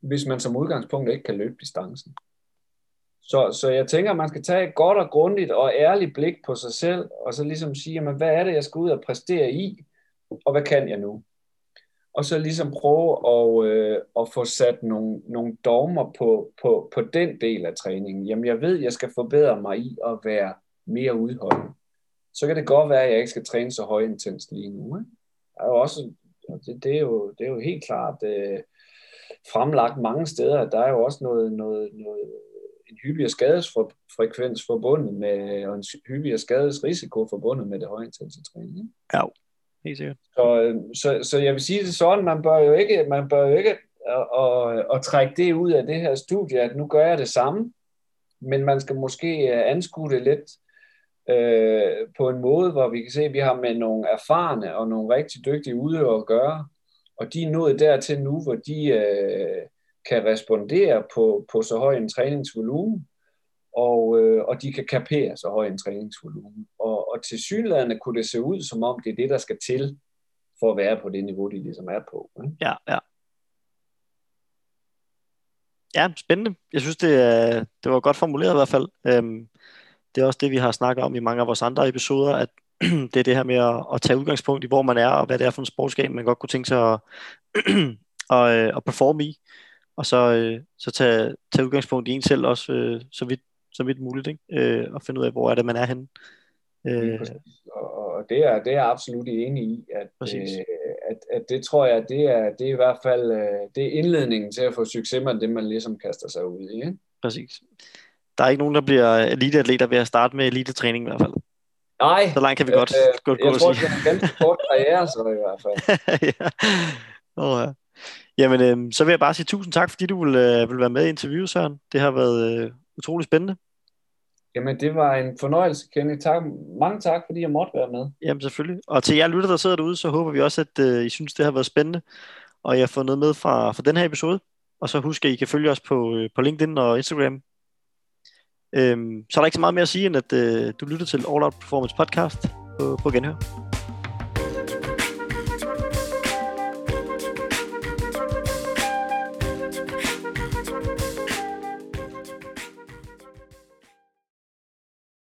hvis man som udgangspunkt ikke kan løbe distancen. Så, så jeg tænker, at man skal tage et godt og grundigt og ærligt blik på sig selv, og så ligesom sige, jamen, hvad er det, jeg skal ud og præstere i, og hvad kan jeg nu? Og så ligesom prøve at, øh, at få sat nogle, nogle dogmer på, på, på den del af træningen. Jamen, jeg ved, jeg skal forbedre mig i at være mere udholdende. Så kan det godt være, at jeg ikke skal træne så højintens lige nu. Ikke? Der er jo også, det, det, er jo, det er jo helt klart øh, fremlagt mange steder. at Der er jo også noget, noget, noget en hyppigere skadesfrekvens forbundet med, og en hyppigere skadesrisiko forbundet med det højintense træning. Ikke? Ja, helt sikkert. Så, øh, så, så jeg vil sige det sådan, man bør jo ikke, man bør jo ikke at, at, at trække det ud af det her studie, at nu gør jeg det samme, men man skal måske øh, anskue det lidt øh, på en måde, hvor vi kan se, at vi har med nogle erfarne og nogle rigtig dygtige udøvere at gøre, og de er nået dertil nu, hvor de øh, kan respondere på, på så høj en træningsvolumen, og, øh, og de kan kapere så høj en træningsvolumen. Og, og til synlædende kunne det se ud, som om det er det, der skal til, for at være på det niveau, de ligesom er på. Ikke? Ja, ja. Ja, spændende. Jeg synes, det, øh, det var godt formuleret i hvert fald. Øhm, det er også det, vi har snakket om i mange af vores andre episoder, at <clears throat> det er det her med at, at tage udgangspunkt i, hvor man er, og hvad det er for en sportsgame, man godt kunne tænke sig at, <clears throat> at, øh, at performe i, og så, øh, så tage, tage udgangspunkt i en selv også, så, vidt, så vidt muligt, ikke? Og finde ud af, hvor er det, man er henne. Øh, og det er, det er jeg absolut enig i, at, øh, at, at det tror jeg, det er, det er i hvert fald det er indledningen til at få succes med det, man ligesom kaster sig ud i. Ikke? Præcis. Der er ikke nogen, der bliver eliteatleter ved at starte med elitetræning i hvert fald. Nej. Så langt kan vi godt, øh, godt gå Jeg tror, det er en ganske kort karriere, så i hvert fald. <laughs> ja. Oh, ja. Jamen, øh, så vil jeg bare sige tusind tak, fordi du vil, øh, vil være med i interviewet, Søren. Det har været øh, utrolig spændende. Jamen, det var en fornøjelse, Kenny. Tak, mange tak, fordi jeg måtte være med. Jamen, selvfølgelig. Og til jer lytter, der sidder derude, så håber vi også, at øh, I synes, det har været spændende, og jeg har fået noget med fra, fra den her episode. Og så husk, at I kan følge os på, øh, på LinkedIn og Instagram. Øhm, så er der ikke så meget mere at sige, end at øh, du lytter til All Out Performance Podcast på, på Genhør.